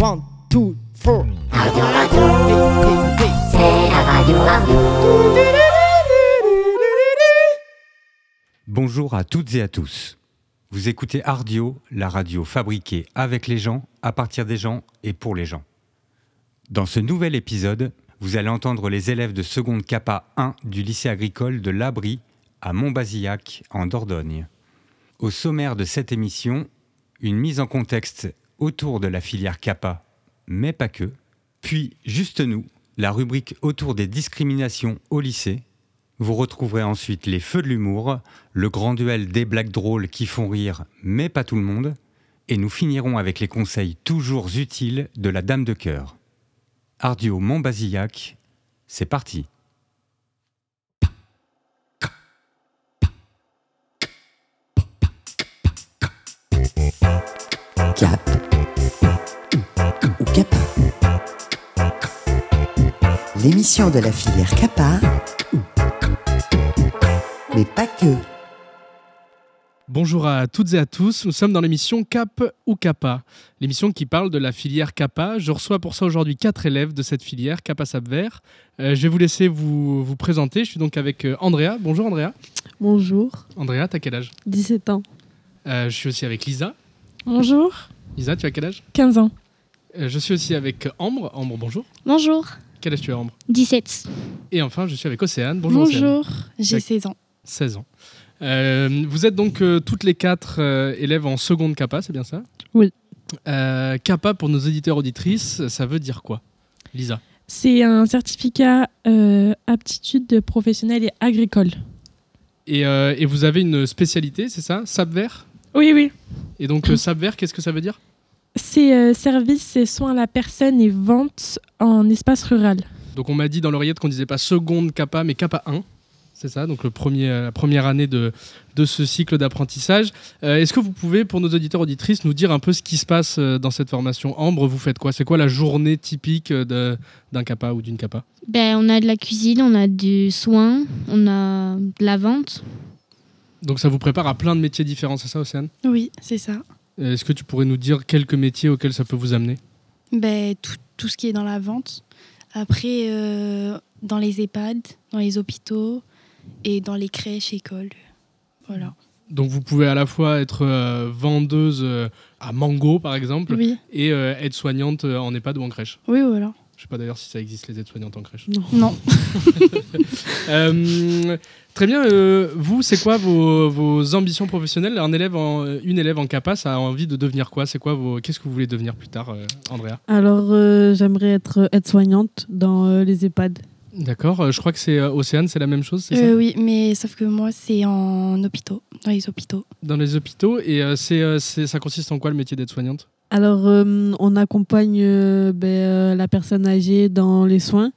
One, two, four. Radio, radio, c'est la radio, radio. Bonjour à toutes et à tous. Vous écoutez Ardio, la radio fabriquée avec les gens, à partir des gens et pour les gens. Dans ce nouvel épisode, vous allez entendre les élèves de seconde CAPA 1 du lycée agricole de Labry à Montbazillac en Dordogne. Au sommaire de cette émission, une mise en contexte autour de la filière CAPA, mais pas que. Puis, juste nous, la rubrique autour des discriminations au lycée. Vous retrouverez ensuite les feux de l'humour, le grand duel des blagues drôles qui font rire, mais pas tout le monde. Et nous finirons avec les conseils toujours utiles de la dame de cœur. Ardio Montbazillac, c'est parti. L'émission de la filière Kappa, mais pas que. Bonjour à toutes et à tous, nous sommes dans l'émission Cap ou Kappa, l'émission qui parle de la filière Kappa. Je reçois pour ça aujourd'hui quatre élèves de cette filière, Kappa Sapver. Euh, je vais vous laisser vous, vous présenter, je suis donc avec euh, Andrea. Bonjour Andrea. Bonjour, Andrea, t'as quel âge? 17 ans. Euh, Je suis aussi avec Lisa. Bonjour, Lisa, tu as quel âge? 15 ans. Euh, Je suis aussi avec Ambre. Ambre, bonjour. Bonjour, Quel âge tu as Ambre? 17. Et enfin, je suis avec Océane. Bonjour, Océane. j'ai Tac. 16 ans. 16 ans. Euh, vous êtes donc euh, toutes les quatre euh, élèves en seconde Kappa, c'est bien ça? Oui. Euh, Kappa, pour nos auditeurs auditrices, ça veut dire quoi Lisa? C'est un certificat euh, aptitude professionnelle et agricole. et, euh, et vous avez une spécialité, c'est ça? Sapver Oui, oui. Et donc, euh, Sapver, qu'est-ce que ça veut dire? C'est euh, service et soins à la personne et vente en espace rural. Donc, on m'a dit dans l'oreillette qu'on disait pas seconde Kappa, mais Kappa 1. C'est ça, donc le premier, euh, la première année de, de ce cycle d'apprentissage. Euh, Est-ce que vous pouvez, pour nos auditeurs auditrices, nous dire un peu ce qui se passe dans cette formation Ambre, vous faites quoi? C'est quoi la journée typique de- d'un Kappa ou d'une Kappa? Ben, on a de la cuisine, on a du soin, on a de la vente. Donc ça vous prépare à plein de métiers différents, c'est ça, Océane? Oui, c'est ça. Euh, Est-ce que tu pourrais nous dire quelques métiers auxquels ça peut vous amener? Ben, tout, tout ce qui est dans la vente. Après, euh, dans les EHPAD, dans les hôpitaux et dans les crèches, écoles. Voilà. Donc vous pouvez à la fois être euh, vendeuse euh, à Mango, par exemple, Oui, et aide-soignante en EHPAD ou en crèche. oui, voilà. Je sais pas d'ailleurs si ça existe, les aides-soignantes en crèche. Non. Euh, très bien, euh, vous, c'est quoi vos, vos ambitions professionnelles? Un élève en, Une élève en CAPA, ça a envie de devenir quoi? C'est quoi vos, Qu'est-ce que vous voulez devenir plus tard, euh, Andrea? Alors, euh, j'aimerais être aide-soignante dans euh, les EHPAD. D'accord, euh, je crois que c'est euh, Océane, c'est la même chose, c'est Euh, ça? oui, mais sauf que moi, c'est en hôpitaux, dans les hôpitaux. Dans les hôpitaux, et euh, c'est, euh, c'est- ça consiste en quoi le métier d'aide-soignante? Alors, euh, on accompagne euh, ben, euh, la personne âgée dans les soins.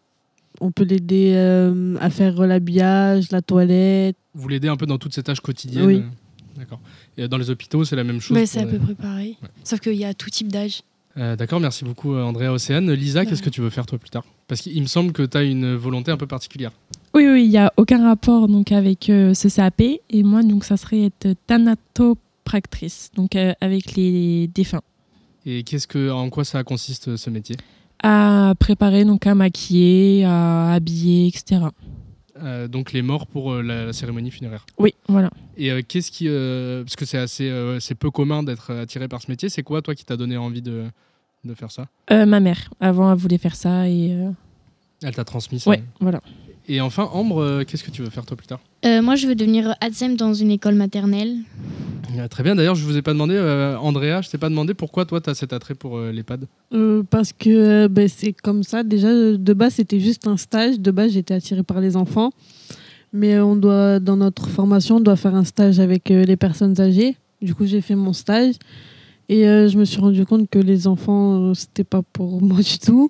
On peut l'aider euh, à faire l'habillage, la toilette. Vous l'aidez un peu dans toutes ces tâches quotidiennes Oui. euh, D'accord. Et dans les hôpitaux, c'est la même chose c'est à les- peu près pareil. Ouais. Sauf qu'il y a tout type d'âge. Euh, D'accord, merci beaucoup Andrea Océane. Lisa, qu'est-ce que tu veux faire toi plus tard? Parce qu'il me semble que tu as une volonté un peu particulière. Oui, oui, il n'y a aucun rapport donc, avec euh, ce CAP. Et moi, donc, ça serait être thanatopractrice, donc euh, avec les défunts. Et qu'est-ce que, en quoi ça consiste ce métier? À préparer, donc à maquiller, à habiller, etc. Euh, Donc les morts pour euh, la, la cérémonie funéraire. Oui, voilà. Et euh, qu'est-ce qui, parce que c'est assez, c'est peu commun d'être attiré par ce métier. C'est quoi toi qui t'a donné envie de, de faire ça? Ma mère, avant, elle voulait faire ça. Et Elle t'a transmis ça? ouais, voilà. Et enfin Ambre, euh, qu'est-ce que tu veux faire toi plus tard? Euh, moi, je veux devenir ADSEM dans une école maternelle. Euh, Très bien. D'ailleurs, je vous ai pas demandé, euh, Andrea, je t'ai pas demandé pourquoi toi tu as cet attrait pour euh, l'EHPAD? Euh, parce que euh, ben, c'est comme ça. Déjà, de base, c'était juste un stage. De base, j'étais attirée par les enfants. Mais on doit, dans notre formation, on doit faire un stage avec euh, les personnes âgées. Du coup, j'ai fait mon stage. Et euh, je me suis rendu compte que les enfants, euh, c'était pas pour moi du tout.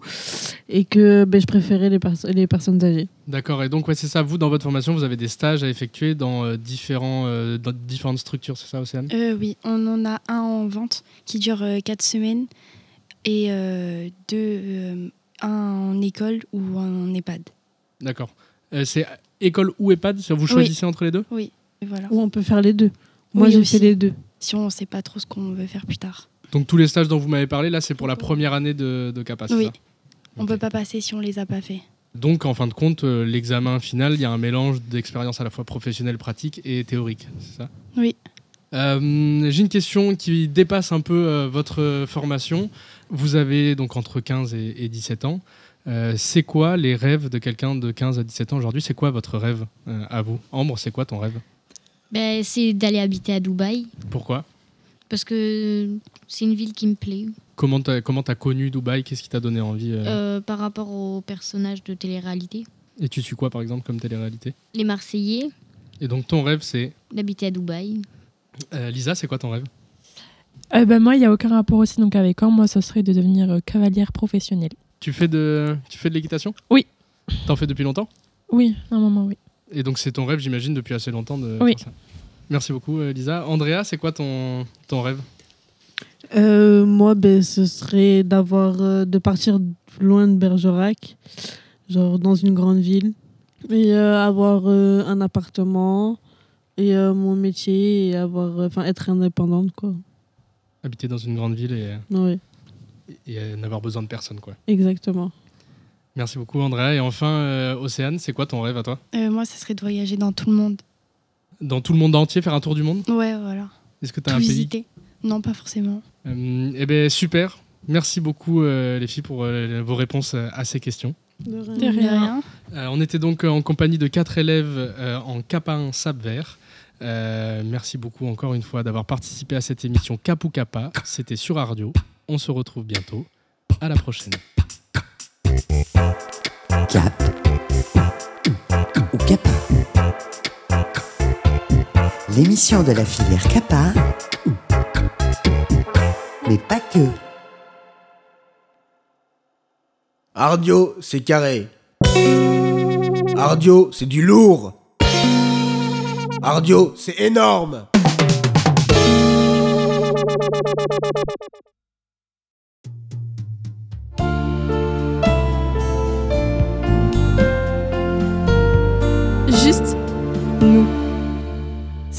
Et que ben, je préférais les, perso- les personnes âgées. D'accord. Et donc ouais, c'est ça. Vous dans votre formation, vous avez des stages à effectuer dans euh, différents, euh, dans différentes structures, c'est ça, Océane? Euh, oui, on en a un en vente qui dure 4 semaines et euh, deux, euh, un en école ou en EHPAD. D'accord. Euh, c'est école ou EHPAD Vous choisissez entre les deux? Oui, voilà. Ou on peut faire les deux. Moi, Oui, j'ai fait les deux. Si on ne sait pas trop ce qu'on veut faire plus tard. Donc tous les stages dont vous m'avez parlé, là, c'est pour la première année de, de CAPA, Oui. ça? On Ok. peut pas passer si on les a pas fait. Donc en fin de compte, euh, l'examen final, il y a un mélange d'expérience à la fois professionnelle, pratique et théorique, c'est ça? Oui. Euh, J'ai une question qui dépasse un peu euh, votre formation. Vous avez donc entre 15 et, et 17 ans. C'est quoi les rêves de quelqu'un de 15 à 17 ans aujourd'hui? C'est quoi votre rêve à vous? Ambre, c'est quoi ton rêve? Ben, c'est d'aller habiter à Dubaï Pourquoi? Parce que c'est une ville qui me plaît. Comment t'as comment t'as connu Dubaï? Qu'est-ce qui t'a donné envie euh? Euh, par rapport aux personnages de télé-réalité. Et tu suis quoi par exemple comme télé-réalité? Les Marseillais, Et donc ton rêve c'est... d'habiter à Dubaï. Euh, Lisa, c'est quoi ton rêve? Euh, ben, moi, il n'y a aucun rapport aussi donc avec Ambre. Moi, ce serait de devenir euh, cavalière professionnelle. tu fais de, tu fais de l'équitation? Oui. T'en fais depuis longtemps? Oui, un moment, oui. Et donc c'est ton rêve, j'imagine, depuis assez longtemps de Oui. faire ça. Merci beaucoup, euh, Lisa. Andrea, c'est quoi ton, ton rêve? Euh, moi, ben, ce serait d'avoir, euh, de partir loin de Bergerac, genre dans une grande ville, et euh, avoir euh, un appartement et euh, mon métier et avoir, euh, enfin, être indépendante, quoi. Habiter dans une grande ville et, Oui, et, n'avoir besoin de personne, quoi. exactement. Merci beaucoup, Andrea. Et enfin, euh, Océane, c'est quoi ton rêve à toi Euh, moi, ça serait de voyager dans tout le monde. Dans tout le monde entier, faire un tour du monde? Ouais, voilà. Est-ce que tu as Tout un pays visiter. Non, pas forcément. Euh, Eh bien, super. Merci beaucoup, euh, les filles, pour euh, vos réponses à ces questions. De rien. De rien. Euh, on était donc en compagnie de quatre élèves euh, en Kappa 1 Sap Vert. Euh, merci beaucoup encore une fois d'avoir participé à cette émission Cap ou Kappa. C'était sur Ardio. On se retrouve bientôt. À la prochaine. Cap ou Kappa. L'émission de la filière Kappa, mais pas que. Ardio, c'est carré. Ardio, c'est du lourd. Ardio, c'est énorme.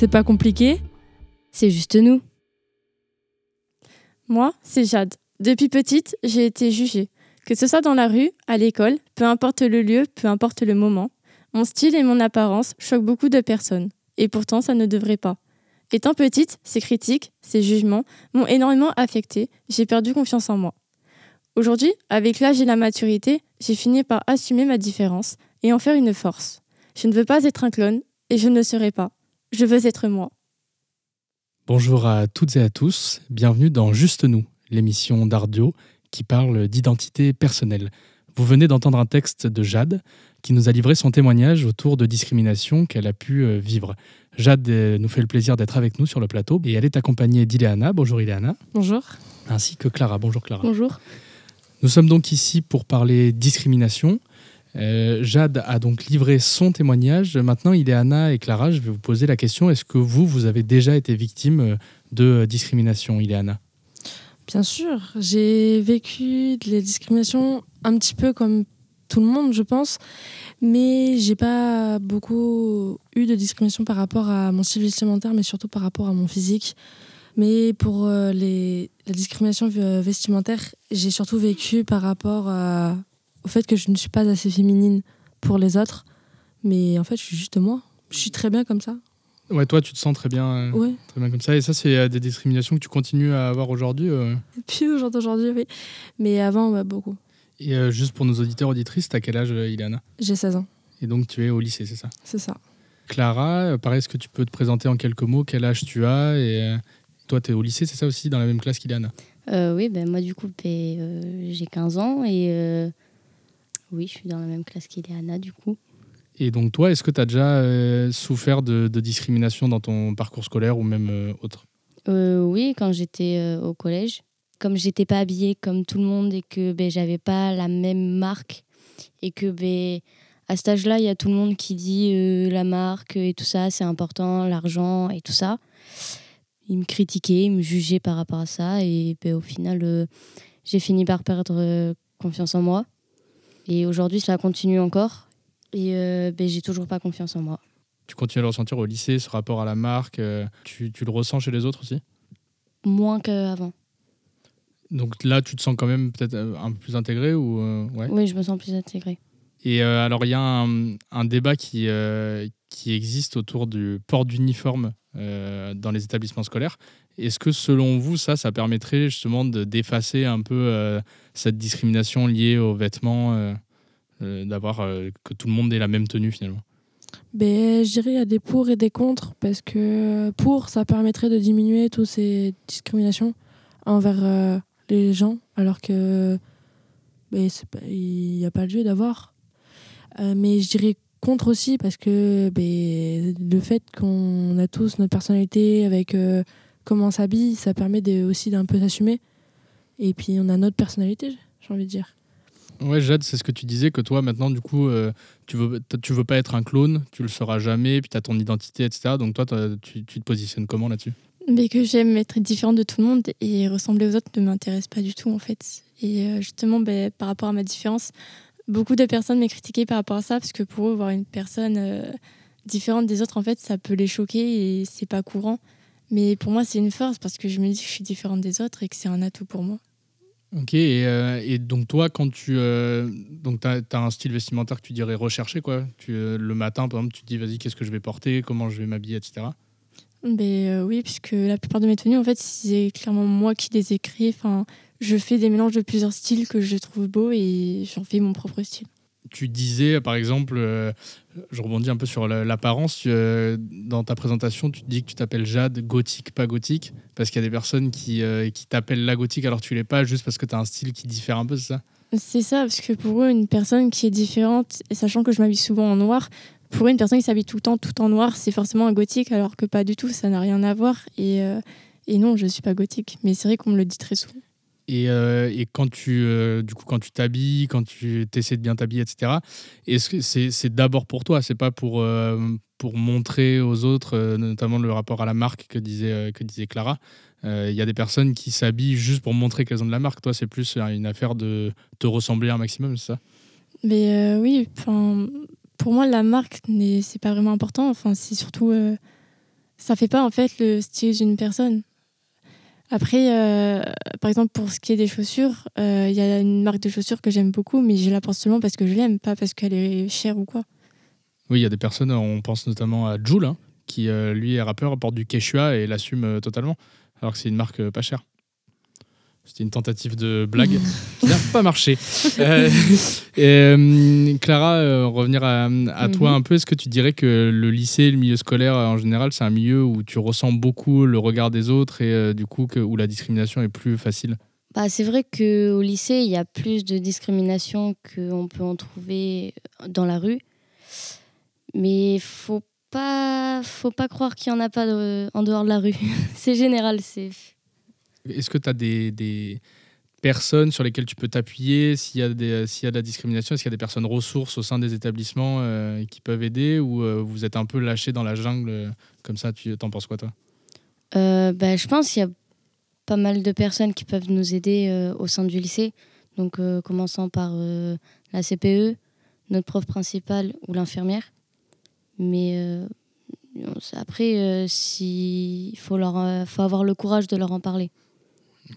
C'est pas compliqué C'est juste nous. Moi, c'est Jade. Depuis petite, j'ai été jugée. Que ce soit dans la rue, à l'école, peu importe le lieu, peu importe le moment, mon style et mon apparence choquent beaucoup de personnes. Et pourtant, ça ne devrait pas. Étant petite, ces critiques, ces jugements m'ont énormément affectée. J'ai perdu confiance en moi. Aujourd'hui, avec l'âge et la maturité, j'ai fini par assumer ma différence et en faire une force. Je ne veux pas être un clone et je ne le serai pas. Je veux être moi. Bonjour à toutes et à tous. Bienvenue dans Juste nous, l'émission d'Ardio qui parle d'identité personnelle. Vous venez d'entendre un texte de Jade qui nous a livré son témoignage autour de discrimination qu'elle a pu euh, vivre. Jade euh, nous fait le plaisir d'être avec nous sur le plateau et elle est accompagnée d'Ileana. Bonjour Ileana. Bonjour. Ainsi que Clara. Bonjour Clara. Bonjour. Nous sommes donc ici pour parler discrimination. Euh, Jade a donc livré son témoignage. Maintenant, Ileana et Clara, je vais vous poser la question est-ce que vous, vous avez déjà été victime euh, de discrimination, Ileana Bien sûr, j'ai vécu de la discrimination un petit peu comme tout le monde, je pense, mais j'ai pas beaucoup eu de discrimination par rapport à mon style vestimentaire, mais surtout par rapport à mon physique. Mais pour euh, les, la discrimination euh, vestimentaire, j'ai surtout vécu par rapport à- au fait que je ne suis pas assez féminine pour les autres. Mais en fait, je suis juste moi. Je suis très bien comme ça. Ouais, toi, tu te sens très bien, euh, Ouais. très bien comme ça. Et ça, c'est euh, des discriminations que tu continues à avoir aujourd'hui. euh. Puis aujourd'hui, aujourd'hui, oui. Mais avant, beaucoup. Et euh, juste pour nos auditeurs auditrices, t'as quel âge, Ileana? J'ai 16 ans, Et donc, tu es au lycée, c'est ça? C'est ça. Clara, pareil, est-ce que tu peux te présenter en quelques mots? Quel âge tu as? Et euh, toi, tu es au lycée, c'est ça aussi, dans la même classe qu'Ileana? Euh, oui, ben, moi du coup, ben, euh, j'ai 15 ans et euh, oui, je suis dans la même classe qu'Ileana du coup. Et donc, toi, est-ce que tu as déjà euh, souffert de, de discrimination dans ton parcours scolaire ou même euh, autre? Euh, oui, quand j'étais euh, au collège, comme j'étais pas habillée comme tout le monde et que ben, j'avais pas la même marque et que ben, à cet âge-là, il y a tout le monde qui dit la marque et tout ça, c'est important, l'argent et tout ça. Ils me critiquaient, ils me jugeaient par rapport à ça et ben, au final, j'ai fini par perdre confiance en moi. Et aujourd'hui, ça continue encore et euh, ben, j'ai toujours pas confiance en moi. Tu continues à le ressentir au lycée, ce rapport à la marque euh, tu, tu le ressens chez les autres aussi? Moins qu'avant. Donc là, tu te sens quand même peut-être euh, un peu plus intégré ou euh, ouais? Oui, je me sens plus intégrée. Et alors, il y a un, un débat qui, qui existe autour du port d'uniforme dans les établissements scolaires. Est-ce que selon vous, ça, ça permettrait justement de- d'effacer un peu euh, cette discrimination liée aux vêtements, euh, euh, d'avoir que tout le monde ait la même tenue finalement? Ben, je dirais il y a des pour et des contre parce que pour ça permettrait de diminuer toutes ces discriminations envers les gens alors que ben, n'y a pas lieu d'avoir. Mais je dirais contre aussi parce que ben, le fait qu'on a tous notre personnalité avec comment on s'habille, ça permet de, aussi d'un peu s'assumer. Et puis on a notre personnalité, j'ai envie de dire. Ouais, Jade, c'est ce que tu disais, que toi, maintenant, du coup, euh, tu veux, tu veux pas être un clone, tu le seras jamais, puis tu as ton identité, etc. Donc toi, tu te positionnes comment là-dessus? Mais que j'aime être différente de tout le monde et ressembler aux autres ne m'intéresse pas du tout en fait. Et euh, justement, ben, par rapport à ma différence, beaucoup de personnes m'ont critiqué par rapport à ça parce que pour eux, voir une personne euh, différente des autres, en fait, ça peut les choquer et c'est pas courant. Mais pour moi, c'est une force parce que je me dis que je suis différente des autres et que c'est un atout pour moi. Ok, et, euh, et donc toi, quand tu euh, donc as, un style vestimentaire que tu dirais recherché, quoi. Tu, euh, le matin, par exemple, tu te dis, vas-y, qu'est-ce que je vais porter, comment je vais m'habiller, etc. Ben, oui, puisque la plupart de mes tenues, en fait, c'est clairement moi qui les écris. Enfin, je fais des mélanges de plusieurs styles que je trouve beaux et j'en fais mon propre style. Tu disais, par exemple, euh, je rebondis un peu sur la- l'apparence, euh, dans ta présentation, tu dis que tu t'appelles Jade, gothique, pas gothique, parce qu'il y a des personnes qui, euh, qui t'appellent la gothique alors que tu l'es pas, juste parce que tu as un style qui diffère un peu, c'est ça? C'est ça, parce que pour eux, une personne qui est différente, et sachant que je m'habille souvent en noir, pour eux, une personne qui s'habille tout le temps tout en noir, c'est forcément un gothique, alors que pas du tout, ça n'a rien à voir. Et, et non, je suis pas gothique. Mais c'est vrai qu'on me le dit très souvent. Et, euh, et quand tu euh, du coup quand tu t'habilles, quand tu essaies de bien t'habiller, etc. Est-ce que c'est d'abord pour toi, c'est pas pour euh, pour montrer aux autres, notamment le rapport à la marque que disait que disait Clara. Il y a des personnes qui s'habillent juste pour montrer qu'elles ont de la marque. Toi, c'est plus une affaire de te ressembler un maximum, c'est ça? Mais oui, pour moi, la marque, c'est pas vraiment important. Enfin, c'est surtout. ça fait pas en fait le style d'une personne. Après, euh, par exemple, pour ce qui est des chaussures, euh, il y a une marque de chaussures que j'aime beaucoup, mais je la porte seulement parce que je l'aime, pas parce qu'elle est chère ou quoi. Oui, il y a des personnes, on pense notamment à Joule, hein, qui euh, lui est rappeur, porte du Quechua et l'assume totalement, alors que c'est une marque pas chère. C'était une tentative de blague qui n'a pas marché. Euh, et, euh, Clara, euh, revenir à, à toi Mhm. un peu, est-ce que tu dirais que le lycée, le milieu scolaire en général, c'est un milieu où tu ressens beaucoup le regard des autres et du coup que, où la discrimination est plus facile? Bah, c'est vrai qu'au lycée, il y a plus de discrimination qu'on peut en trouver dans la rue. Mais faut pas, faut pas croire qu'il n'y en a pas de- en dehors de la rue. c'est général. C'est... Est-ce que tu as des, des personnes sur lesquelles tu peux t'appuyer s'il y, a y a de la discrimination? Est-ce qu'il y a des personnes ressources au sein des établissements euh, qui peuvent aider ou euh, vous êtes un peu lâché dans la jungle euh, comme ça Tu t'en penses quoi toi? Bah, je pense qu'il y a pas mal de personnes qui peuvent nous aider au sein du lycée. Donc, commençant par la CPE, notre prof principal ou l'infirmière. Mais après, si, il faut, faut avoir le courage de leur en parler.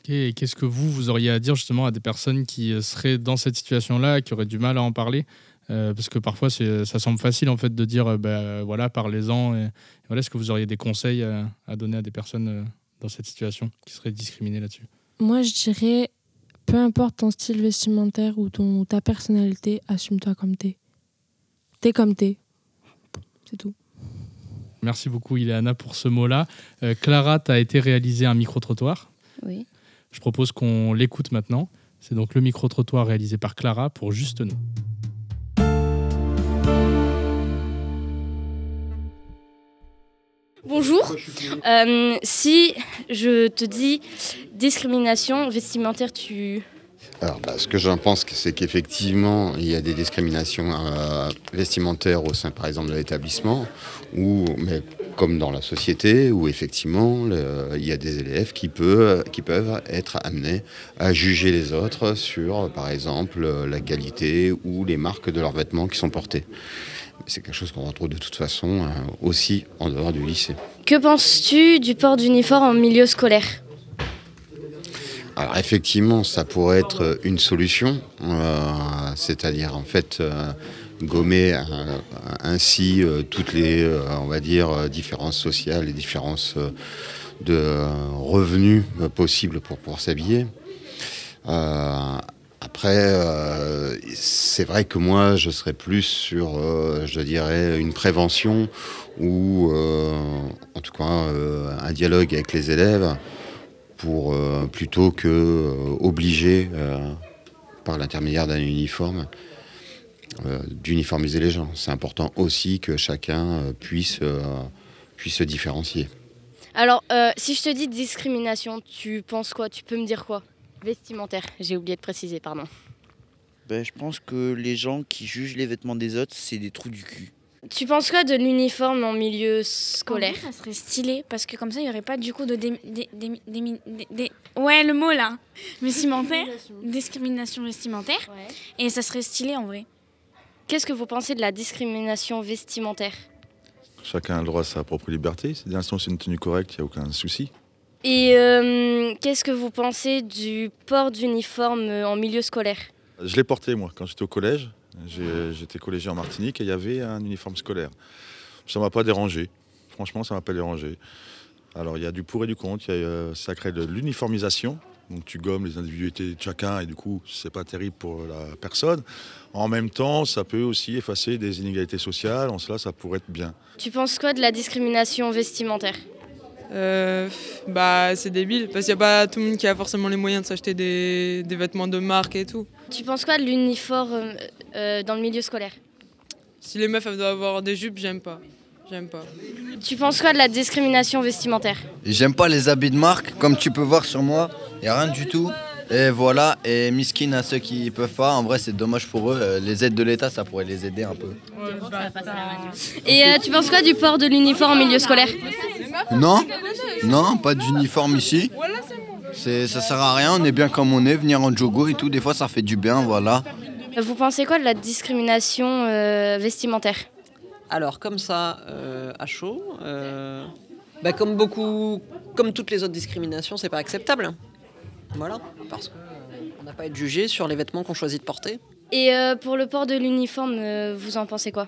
Et qu'est-ce que vous, vous auriez à dire justement à des personnes qui euh, seraient dans cette situation-là, qui auraient du mal à en parler? Euh, Parce que parfois, ça semble facile en fait de dire, euh, bah, voilà, parlez-en. Et, et voilà, est-ce que vous auriez des conseils à, à donner à des personnes euh, dans cette situation qui seraient discriminées là-dessus? Moi, je dirais, peu importe ton style vestimentaire ou ton, ta personnalité, assume-toi comme t'es. T'es comme t'es. C'est tout. Merci beaucoup, Ileana, pour ce mot-là. Euh, Clara, tu as été réalisé un micro-trottoir. Oui. Je propose qu'on l'écoute maintenant. C'est donc le micro-trottoir réalisé par Clara pour Juste nous. Bonjour. Euh, si je te dis discrimination vestimentaire, tu... Alors, bah, ce que j'en pense, c'est qu'effectivement, il y a des discriminations euh, vestimentaires au sein, par exemple, de l'établissement, mais comme dans la société, où effectivement, il y a des élèves qui, peuvent être amenés à juger les autres sur, par exemple, la qualité ou les marques de leurs vêtements qui sont portés. C'est quelque chose qu'on retrouve de toute façon euh, aussi en dehors du lycée. Que penses-tu du port d'uniforme en milieu scolaire? Alors effectivement, ça pourrait être une solution, euh, c'est-à-dire en fait euh, gommer euh, ainsi euh, toutes les, euh, on va dire, différences sociales et différences euh, de revenus euh, possibles pour pouvoir s'habiller. Euh, après, euh, c'est vrai que moi, je serais plus sur, euh, je dirais, une prévention ou, euh, en tout cas, euh, un dialogue avec les élèves pour euh, plutôt que euh, obliger, euh, par l'intermédiaire d'un uniforme, euh, d'uniformiser les gens. C'est important aussi que chacun euh, puisse, euh, puisse se différencier. Alors, euh, si je te dis discrimination, tu penses quoi? Tu peux me dire quoi? Vestimentaire, j'ai oublié de préciser, pardon. Ben, je pense que les gens qui jugent les vêtements des autres, c'est des trous du cul. Tu penses quoi de l'uniforme en milieu scolaire En vrai, ça serait stylé parce que comme ça, il n'y aurait pas du coup de. dé- dé- dé- dé- dé- dé- Ouais, le mot là Vestimentaire. Discrimination vestimentaire. Et ça serait stylé en vrai. Qu'est-ce que vous pensez de la discrimination vestimentaire? Chacun a le droit à sa propre liberté. C'est l'instant c'est une tenue correcte, il n'y a aucun souci. Et euh, qu'est-ce que vous pensez du port d'uniforme euh, en milieu scolaire? Je l'ai porté moi quand j'étais au collège. J'étais collégien en Martinique et il y avait un uniforme scolaire. Ça m'a pas dérangé. Franchement, ça m'a pas dérangé. Alors il y a du pour et du contre. Il y a, euh, ça crée de l'uniformisation. Donc tu gommes les individualités de chacun et du coup c'est pas terrible pour la personne. En même temps, ça peut aussi effacer des inégalités sociales. En cela, ça pourrait être bien. Tu penses quoi de la discrimination vestimentaire? Euh, bah, c'est débile parce qu'il n'y a pas tout le monde qui a forcément les moyens de s'acheter des, des vêtements de marque et tout. Tu penses quoi de l'uniforme euh, euh, dans le milieu scolaire? Si les meufs elles doivent avoir des jupes, j'aime pas. J'aime pas. Tu penses quoi de la discrimination vestimentaire? J'aime pas les habits de marque, comme tu peux voir sur moi, il a rien du tout. Et voilà, et miskin à ceux qui peuvent pas, en vrai c'est dommage pour eux, Euh, les aides de l'État ça pourrait les aider un peu. Et euh, tu penses quoi du port de l'uniforme en milieu scolaire? Non, non, pas d'uniforme ici. C'est, ça sert à rien, on est bien comme on est, venir en jogo et tout, des fois ça fait du bien, voilà. Vous pensez quoi de la discrimination euh, vestimentaire? Alors, comme ça, euh, à chaud, euh, bah, comme beaucoup, comme toutes les autres discriminations, c'est pas acceptable. Voilà, parce qu'on n'a pas à être jugé sur les vêtements qu'on choisit de porter. Et euh, pour le port de l'uniforme, euh, vous en pensez quoi?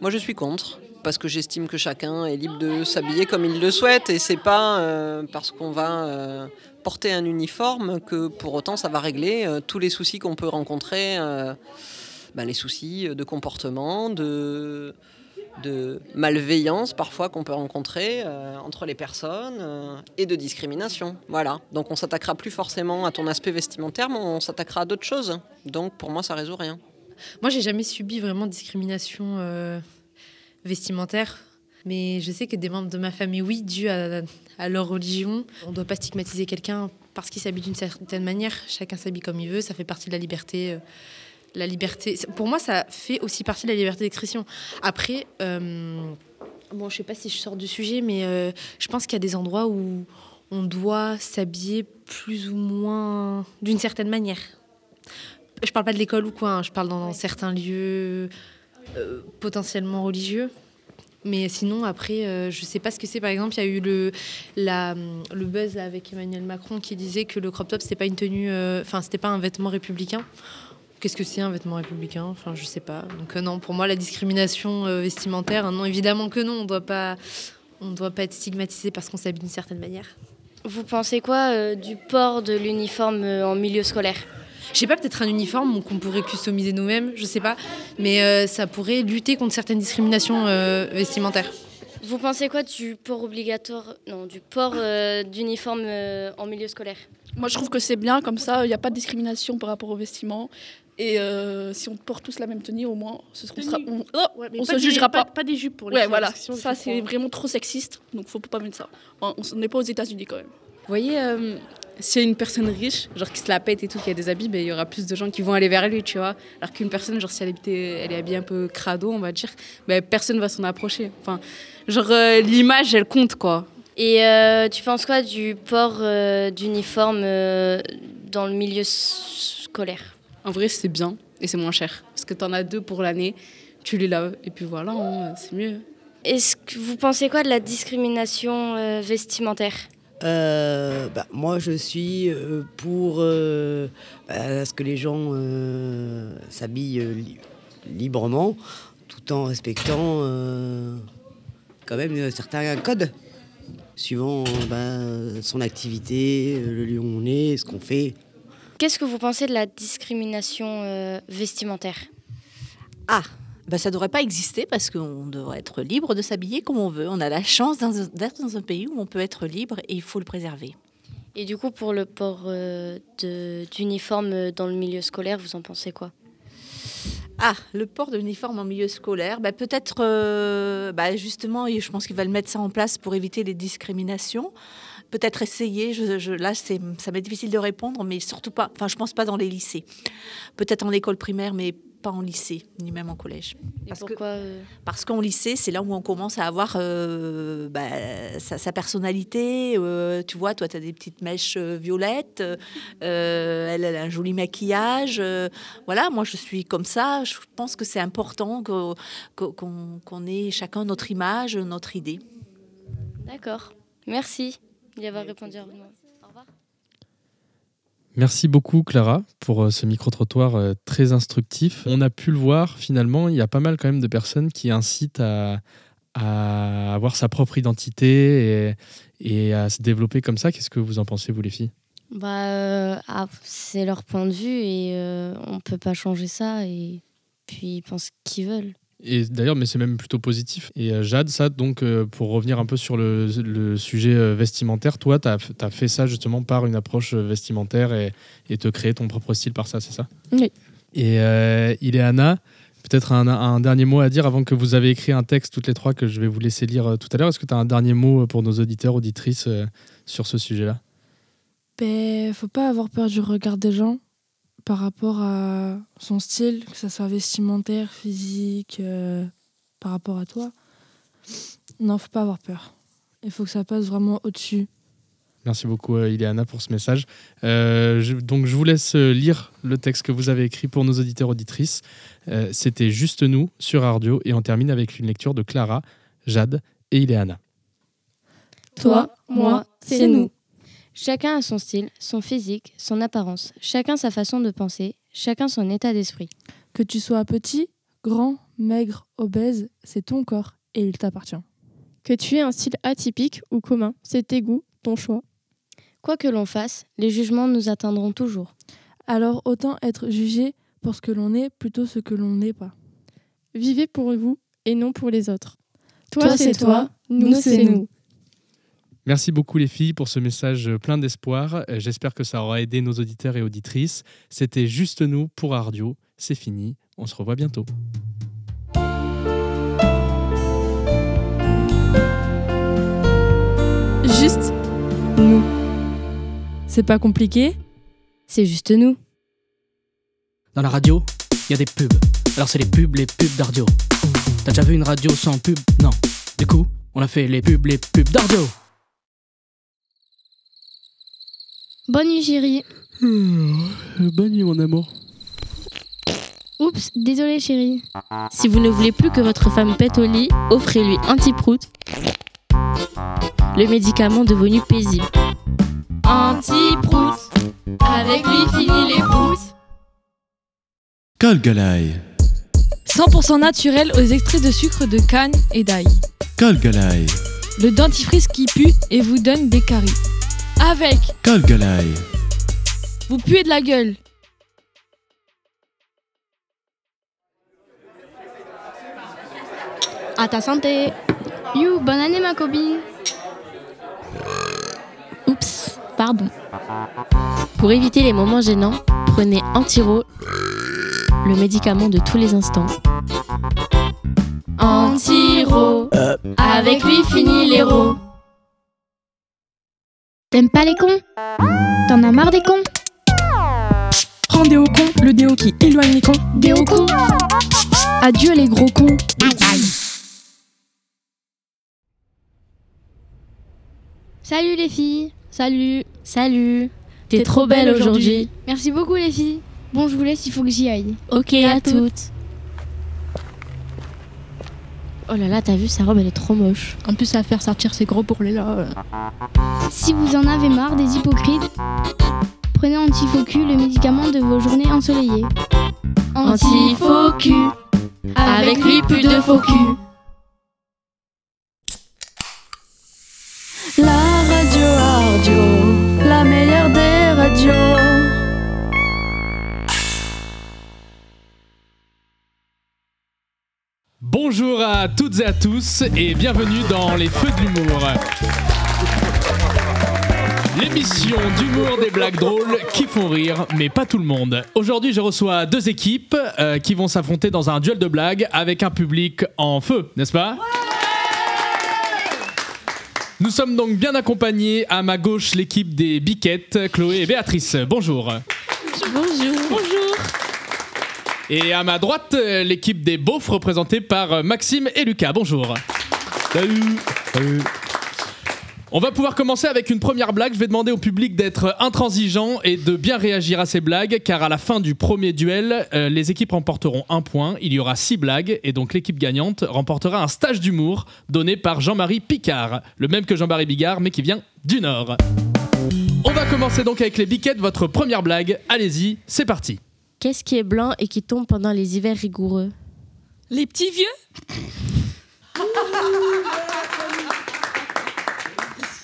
Moi, je suis contre, parce que j'estime que chacun est libre de s'habiller comme il le souhaite, et c'est pas euh, parce qu'on va euh, porter un uniforme que pour autant ça va régler euh, tous les soucis qu'on peut rencontrer, euh, bah, les soucis de comportement, de, de malveillance parfois qu'on peut rencontrer euh, entre les personnes et de discrimination. Voilà. Donc on s'attaquera plus forcément à ton aspect vestimentaire, mais on s'attaquera à d'autres choses. Donc pour moi, ça résout rien. Moi, j'ai jamais subi vraiment de discrimination vestimentaire. Mais je sais que des membres de ma famille, oui, dû à, à leur religion. On ne doit pas stigmatiser quelqu'un parce qu'il s'habille d'une certaine manière. Chacun s'habille comme il veut. Ça fait partie de la liberté. euh, la liberté. Pour moi, ça fait aussi partie de la liberté d'expression. Après, euh, bon, je sais pas si je sors du sujet, mais euh, je pense qu'il y a des endroits où on doit s'habiller plus ou moins d'une certaine manière. Je parle pas de l'école ou quoi, hein, je parle dans certains lieux euh, potentiellement religieux. Mais sinon, après, euh, je sais pas ce que c'est. Par exemple, il y a eu le, le buzz avec Emmanuel Macron qui disait que le crop top, c'était pas une tenue, euh, enfin, c'était pas un vêtement républicain. Qu'est-ce que c'est un vêtement républicain? Enfin, je sais pas. Donc euh, non, pour moi, la discrimination vestimentaire, non, évidemment que non. On doit pas, on doit pas être stigmatisé parce qu'on s'habille d'une certaine manière. Vous pensez quoi du port de l'uniforme en milieu scolaire? Je sais pas, peut-être un uniforme qu'on pourrait customiser nous-mêmes, je sais pas. Mais euh, ça pourrait lutter contre certaines discriminations euh, vestimentaires. Vous pensez quoi du port obligatoire, non, du port euh, d'uniforme euh, en milieu scolaire? Moi, je trouve que c'est bien, comme ça, il n'y a pas de discrimination par rapport aux vestiments. Et euh, si on porte tous la même tenue, au moins, ce sera, on, oh, mais on pas se des- jugera pas- pas. pas des jupes pour les Ouais, voilà. Ça, c'est vraiment trop sexiste, donc faut pas mettre ça. On on n'est pas aux États-Unis quand même. Vous voyez, euh, s'il y a une personne riche, genre qui se la pète et tout, qui a des habits, ben, il y aura plus de gens qui vont aller vers lui, tu vois. Alors qu'une personne, genre si elle, elle est habillée un peu crado, on va dire, ben, personne va s'en approcher. Enfin, genre euh, l'image, elle compte, quoi. Et euh, tu penses quoi du port euh, d'uniforme euh, dans le milieu scolaire? En vrai, c'est bien et c'est moins cher. Parce que t'en as deux pour l'année, tu les laves et puis voilà, hein, c'est mieux. Est-ce que vous pensez quoi de la discrimination vestimentaire? Euh, bah, moi, je suis euh, pour euh, bah, ce que les gens euh, s'habillent li- librement, tout en respectant quand même certains codes, suivant bah, son activité, le lieu où on est, ce qu'on fait. Qu'est-ce que vous pensez de la discrimination vestimentaire? Ah, bah ça ne devrait pas exister parce qu'on devrait être libre de s'habiller comme on veut. On a la chance d'être dans un pays où on peut être libre et il faut le préserver. Et du coup, pour le port euh, d'uniforme dans le milieu scolaire, vous en pensez quoi? Ah, le port de l'uniforme en milieu scolaire, bah peut-être, euh, bah justement, je pense qu'ils veulent mettre ça en place pour éviter les discriminations. Peut-être essayer, je, je- là ça m'est difficile de répondre, mais surtout pas, enfin je pense pas dans les lycées. Peut-être en école primaire, mais pas en lycée, ni même en collège. Parce pourquoi euh, Parce qu'en lycée, c'est là où on commence à avoir euh, bah, sa, sa personnalité. euh, tu vois, toi, tu as des petites mèches violettes. elle, elle a un joli maquillage. voilà, moi, je suis comme ça. Je pense que c'est important que- que- qu'on ait chacun notre image, notre idée. D'accord. Merci d'y avoir répondu à. Merci beaucoup Clara pour euh, ce micro-trottoir euh, très instructif. On a pu le voir finalement, il y a pas mal quand même de personnes qui incitent à, avoir sa propre identité et, à se développer comme ça. Qu'est-ce que vous en pensez vous les filles? Bah, euh, ah, c'est leur point de vue et on peut pas changer ça. Et puis ils pensent qu'ils veulent. Et d'ailleurs, mais c'est même plutôt positif. Et euh, Jade, ça, donc, euh, pour revenir un peu sur le, le sujet euh, vestimentaire, toi, tu as, fait ça justement par une approche vestimentaire et, et te créer ton propre style par ça, c'est ça? Oui. Et euh, Ileana, peut-être un, un dernier mot à dire avant que vous avez écrit un texte toutes les trois que je vais vous laisser lire tout à l'heure. Est-ce que tu as un dernier mot pour nos auditeurs, auditrices euh, sur ce sujet-là? Ben, faut pas avoir peur du regard des gens par rapport à son style, que ça soit vestimentaire, physique, euh, par rapport à toi. Non, faut pas avoir peur. Il faut que ça passe vraiment au-dessus. Merci beaucoup, euh, Ileana, pour ce message. Euh, je- donc, je vous laisse lire le texte que vous avez écrit pour nos auditeurs auditrices. Euh, C'était Juste nous sur Ardio et on termine avec une lecture de Clara, Jade et Ileana. Toi, moi, c'est nous. Chacun a son style, son physique, son apparence, chacun sa façon de penser, chacun son état d'esprit. Que tu sois petit, grand, maigre, obèse, c'est ton corps et il t'appartient. Que tu aies un style atypique ou commun, c'est tes goûts, ton choix. Quoi que l'on fasse, les jugements nous atteindront toujours. Alors autant être jugé pour ce que l'on est plutôt ce que l'on n'est pas. Vivez pour vous et non pour les autres. Toi, Toi, c'est toi, toi, nous, nous, c'est c'est nous. nous. Merci beaucoup les filles pour ce message euh, plein d'espoir. Euh, J'espère que ça aura aidé nos auditeurs et auditrices. C'était juste nous pour Ardio. C'est fini. On se revoit bientôt. Juste nous. C'est pas compliqué? C'est juste nous. Dans la radio, il y a des pubs. Alors c'est les pubs, les pubs d'Ardio. T'as déjà vu une radio sans pub? Non. Du coup, on a fait les pubs, les pubs d'Ardio. Bonne nuit, chérie. Bonne nuit, mon amour. Oups, désolé, chérie. Si vous ne voulez plus que votre femme pète au lit, offrez-lui Antiprout, le médicament devenu paisible. Antiprout, avec lui fini les proutes. Colgalaï. 100% naturel aux extraits de sucre de canne et d'ail. Colgalaï. Le dentifrice qui pue et vous donne des caries. Avec, Colgalaï. vous puez de la gueule. À ta santé. You, bonne année, ma copine. Oups, pardon. Pour éviter les moments gênants, prenez Antiro, le médicament de tous les instants. Antiro, avec lui fini l'héros. T'aimes pas les cons T'en as marre des cons Prends Déo con, le déo qui éloigne les cons. Déo con Adieu les gros cons. Salut les filles Salut Salut T'es trop belle aujourd'hui. Merci beaucoup les filles. Bon, je vous laisse, il faut que j'y aille. Ok, à toutes. Oh là là, t'as vu, sa robe, elle est trop moche. En plus, à faire sortir ses gros bourrelets là. Si vous en avez marre des hypocrites, prenez Antifocu, le médicament de vos journées ensoleillées. Antifocu. Avec lui, plus de faux cul. Bonjour à toutes et à tous et bienvenue dans Les Feux de l'humour. L'émission d'humour des blagues drôles qui font rire, mais pas tout le monde. Aujourd'hui, je reçois deux équipes euh, qui vont s'affronter dans un duel de blagues avec un public en feu, n'est-ce pas? Nous sommes donc bien accompagnés. À ma gauche, l'équipe des Biquettes, Chloé et Béatrice. Bonjour. Bonjour. Et à ma droite, euh, l'équipe des beaufs représentée par euh, Maxime et Lucas. Bonjour. Salut. On va pouvoir commencer avec une première blague. Je vais demander au public d'être intransigeant et de bien réagir à ces blagues, car à la fin du premier duel, euh, les équipes remporteront un point. Il y aura six blagues, et donc l'équipe gagnante remportera un stage d'humour donné par Jean-Marie Picard, le même que Jean-Marie Bigard, mais qui vient du Nord. On va commencer donc avec les biquettes. Votre première blague. Allez-y, c'est parti. Qu'est-ce qui est blanc et qui tombe pendant les hivers rigoureux? Les petits vieux?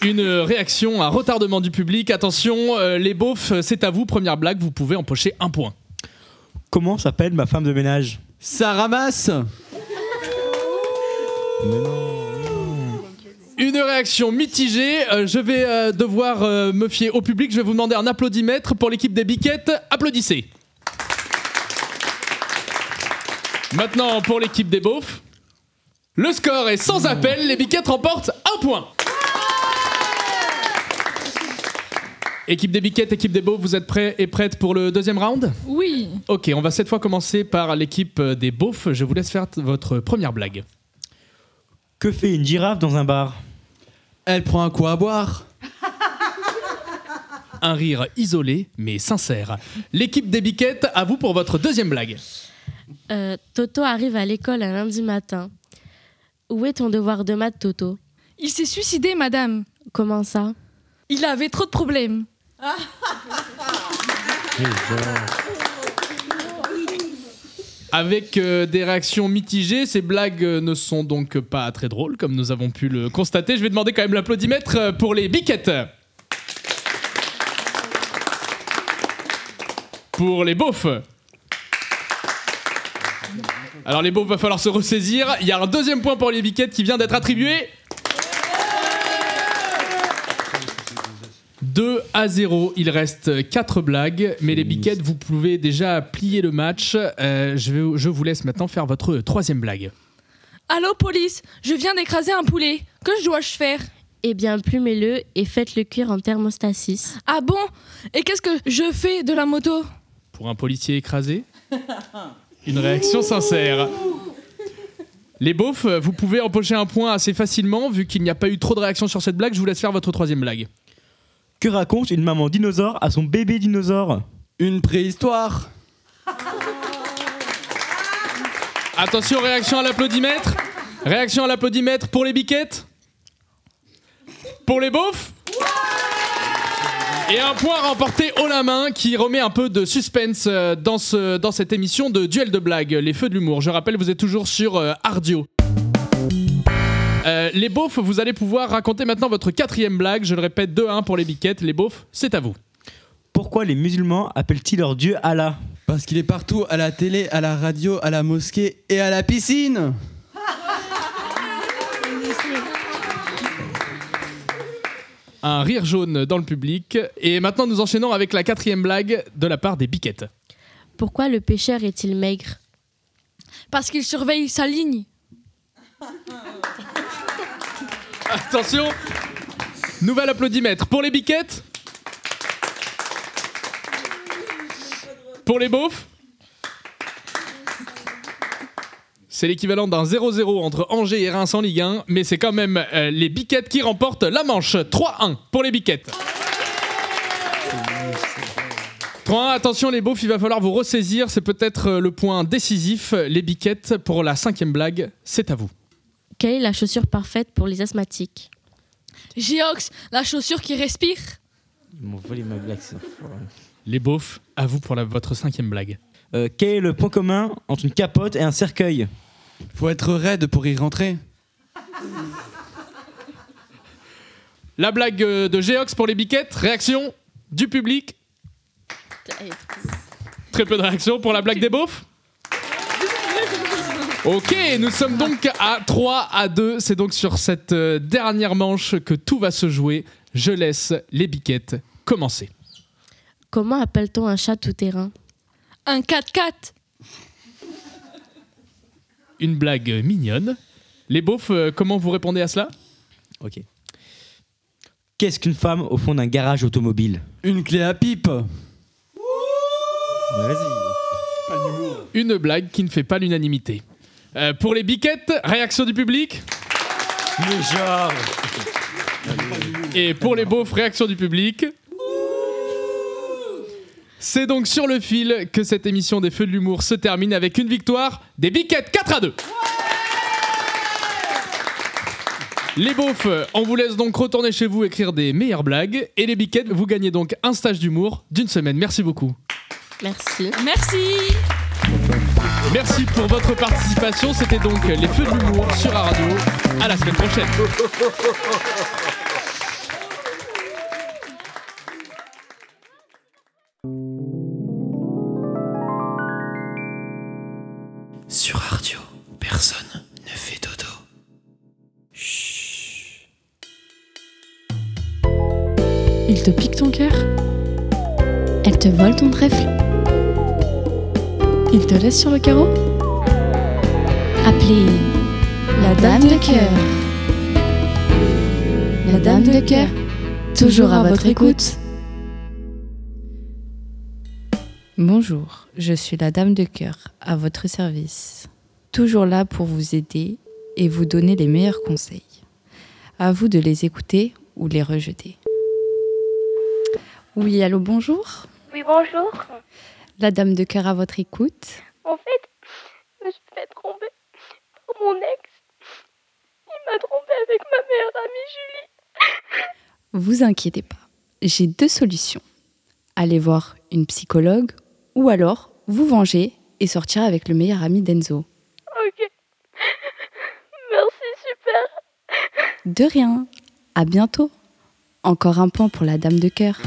Une réaction, un retardement du public. Attention, euh, les beaufs, c'est à vous. Première blague, vous pouvez empocher un point. Comment s'appelle ma femme de ménage? Ça ramasse Une réaction mitigée. Euh, je vais euh, devoir euh, me fier au public. Je vais vous demander un applaudimètre pour l'équipe des biquettes. Applaudissez. Maintenant, pour l'équipe des beaufs. Le score est sans appel. Les biquettes remportent un point. Équipe des biquettes, équipe des beaufs, vous êtes prêts et prêtes pour le deuxième round? Oui. Ok, on va cette fois commencer par l'équipe des beaufs. Je vous laisse faire votre première blague. Que fait une girafe dans un bar? Elle prend un coup à boire. Un rire isolé mais sincère. L'équipe des biquettes, à vous pour votre deuxième blague. Euh, Toto arrive à l'école un lundi matin. Où est ton devoir de maths, Toto? Il s'est suicidé, madame. Comment ça? Il avait trop de problèmes. Avec euh, des réactions mitigées, ces blagues euh, ne sont donc pas très drôles, comme nous avons pu le constater. Je vais demander quand même l'applaudimètre pour les biquettes. Pour les beaufs. Alors les beaufs, va falloir se ressaisir. Il y a un deuxième point pour les biquettes qui vient d'être attribué. 2 à 0, il reste 4 blagues, mais les biquettes, vous pouvez déjà plier le match. Euh, je, vais- je vous laisse maintenant faire votre troisième blague. Allô, police Je viens d'écraser un poulet. Que dois-je faire? Eh bien, plumez-le et faites-le cuire en thermostat 6. Ah bon? Et qu'est-ce que je fais de la moto? Pour un policier écrasé, une réaction sincère. Les beaufs, vous pouvez empocher un point assez facilement, vu qu'il n'y a pas eu trop de réactions sur cette blague. Je vous laisse faire votre troisième blague. Que raconte une maman dinosaure à son bébé dinosaure? Une préhistoire. Attention, réaction à l'applaudimètre. Réaction à l'applaudimètre pour les biquettes? Pour les beaufs? Et un point remporté haut la main qui remet un peu de suspense euh, dans, ce, dans cette émission de duel de blagues, les feux de l'humour. Je rappelle, vous êtes toujours sur euh, Ardio. Euh, les beaufs, vous allez pouvoir raconter maintenant votre quatrième blague. Je le répète, 2-1 pour les biquettes. Les beaufs, c'est à vous. Pourquoi les musulmans appellent-ils leur dieu Allah? Parce qu'il est partout, à la télé, à la radio, à la mosquée et à la piscine. Un rire jaune dans le public. Et maintenant, nous enchaînons avec la quatrième blague de la part des biquettes. Pourquoi le pêcheur est-il maigre? Parce qu'il surveille sa ligne. Attention Nouvel applaudimètre pour les biquettes. Pour les beaufs. C'est l'équivalent d'un 0-0 entre Angers et Reims en Ligue 1, mais c'est quand même euh, les biquettes qui remportent la manche. 3-1 pour les biquettes. 3-1, attention les beaufs, il va falloir vous ressaisir, c'est peut-être euh, le point décisif. Les biquettes, pour la cinquième blague, c'est à vous. Quelle est la chaussure parfaite pour les asthmatiques? Géox, la chaussure qui respire. Ils m'ont volé ma blague, ça. Les beaufs, à vous pour la- votre cinquième blague. Euh, quel est le point commun entre une capote et un cercueil? Faut être raide pour y rentrer. La blague euh, de Géox pour les biquettes. Réaction du public. Très peu de réactions pour la blague des beaufs. Ok, nous sommes donc à 3 à 2. C'est donc sur cette euh, dernière manche que tout va se jouer. Je laisse les biquettes commencer. Comment appelle-t-on un chat tout-terrain? Un 4x4. Une blague mignonne. Les beaufs, euh, comment vous répondez à cela Ok. Qu'est-ce qu'une femme au fond d'un garage automobile Une clé à pipe. Vas-y. Une blague qui ne fait pas l'unanimité. Euh, pour les biquettes, réaction du public. Mais genre. Et pour les beaufs, réaction du public. C'est donc sur le fil que cette émission des Feux de l'humour se termine avec une victoire des biquettes 4 à 2. Les beaufs, on vous laisse donc retourner chez vous écrire des meilleures blagues. Et les biquettes, vous gagnez donc un stage d'humour d'une semaine. Merci beaucoup. Merci. Merci. Merci pour votre participation. C'était donc les Feux de l'humour sur la radio. À la semaine prochaine. Sur Radio, personne ne fait dodo. Il te pique ton cœur? Elle te vole ton trèfle? Il te laisse sur le carreau? Appelez la dame de cœur. La dame de cœur, toujours à votre écoute. Bonjour, je suis la Dame de cœur, à votre service. Toujours là pour vous aider et vous donner les meilleurs conseils. À vous de les écouter ou les rejeter. Oui, allô, bonjour. Oui, bonjour. La Dame de cœur à votre écoute. En fait, je me suis fait tromper par mon ex. Il m'a trompé avec ma meilleure amie Julie. Vous inquiétez pas, j'ai deux solutions. Aller voir une psychologue ou alors vous venger et sortir avec le meilleur ami d'Enzo. Ok. Merci, super. De rien. À bientôt. Encore un point pour la dame de cœur.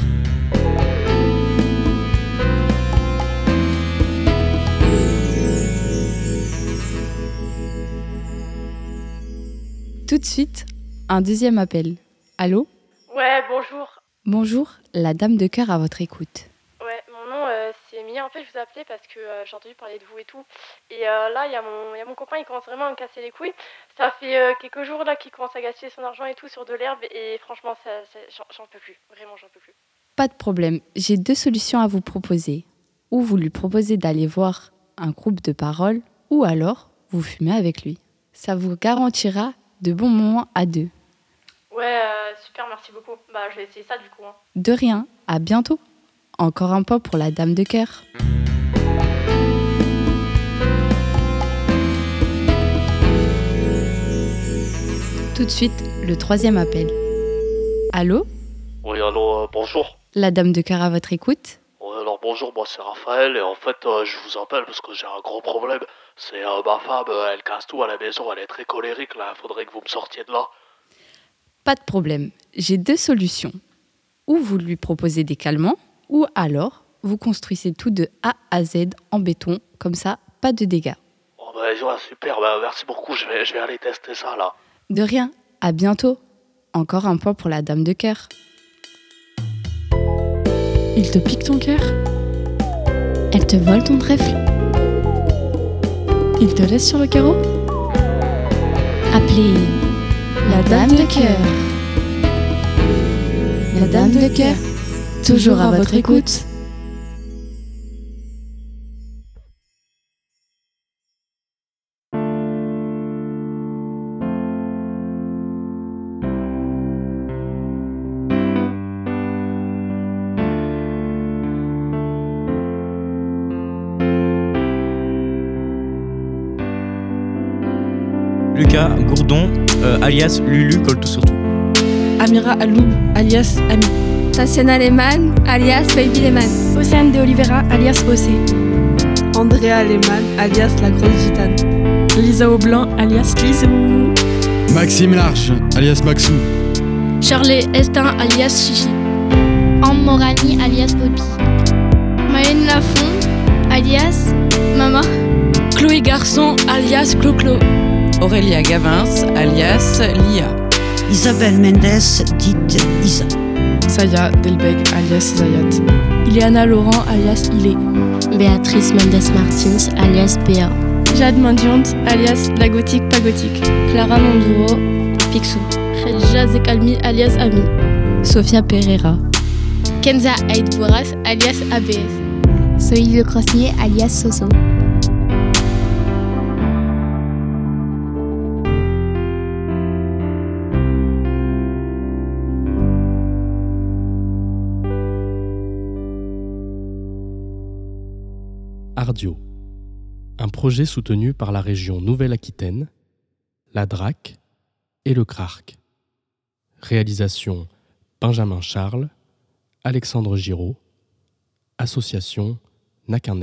Tout de suite, un deuxième appel. Allô? Ouais, bonjour. Bonjour, la dame de cœur à votre écoute. En fait, je vous appelais parce que euh, j'ai entendu parler de vous et tout. Et euh, là, il y, a mon- il y a mon copain, il commence vraiment à me casser les couilles. Ça fait euh, quelques jours là qu'il commence à gaspiller son argent et tout sur de l'herbe. Et franchement, ça, ça- j'en- j'en peux plus. Vraiment, j'en peux plus. Pas de problème, j'ai deux solutions à vous proposer. Ou vous lui proposez d'aller voir un groupe de parole, ou alors vous fumez avec lui. Ça vous garantira de bons moments à deux. Ouais, euh, super, merci beaucoup. Bah, je vais essayer ça du coup. hein. De rien, à bientôt. Encore un point pour la dame de cœur. Tout de suite, le troisième appel. Allô Oui, allô, euh, bonjour. La dame de cœur à votre écoute Oui, alors bonjour, moi c'est Raphaël et en fait euh, je vous appelle parce que j'ai un gros problème. C'est euh, ma femme, elle casse tout à la maison, elle est très colérique là, faudrait que vous me sortiez de là. Pas de problème, j'ai deux solutions. Ou vous lui proposez des calmants, ou alors vous construisez tout de A à Z en béton, comme ça, pas de dégâts. Bon, bah, ouais, super, bah, merci beaucoup, je vais, je vais aller tester ça là. De rien, à bientôt. Encore un point pour la dame de cœur. Il te pique ton cœur? Elle te vole ton trèfle? Il te laisse sur le carreau? Appelez la dame de cœur. La dame de cœur, toujours à votre écoute. Lucas Gourdon, euh, alias Lulu, colle tout. Amira Aloub, alias Ami. Tatiana Lehmann, alias Baby Lehmann. Océane de Oliveira, alias Océ. Andrea Lehmann, alias La Grosse Gitane. Lisa Aublanc, alias Lizou. Maxime Large, alias Maxou. Charlie Estin, alias Chichi. Anne Morani, alias Bobby. Maëlle Lafont, alias Mama. Chloé Garçon, alias Clo-Clo. Aurélia Gavins, alias Lia. Isabelle Mendes, dite Isa. Saya Delbeg, alias Zayat. Ileana Laurent, alias Ilé. Béatrice Mendes Martins, alias Béa. Jade Mendiante, alias La Gothique Pas Gothique. Clara Monduro, Picsou. Khadija Zekalmi, alias Ami. Sophia Pereira. Kenza Aïd alias ABS. Soïl Le Crosnier, alias Soso. Un projet soutenu par la région Nouvelle-Aquitaine, la DRAC et le CRARC. Réalisation Benjamin Charles, Alexandre Giraud, Association Naquin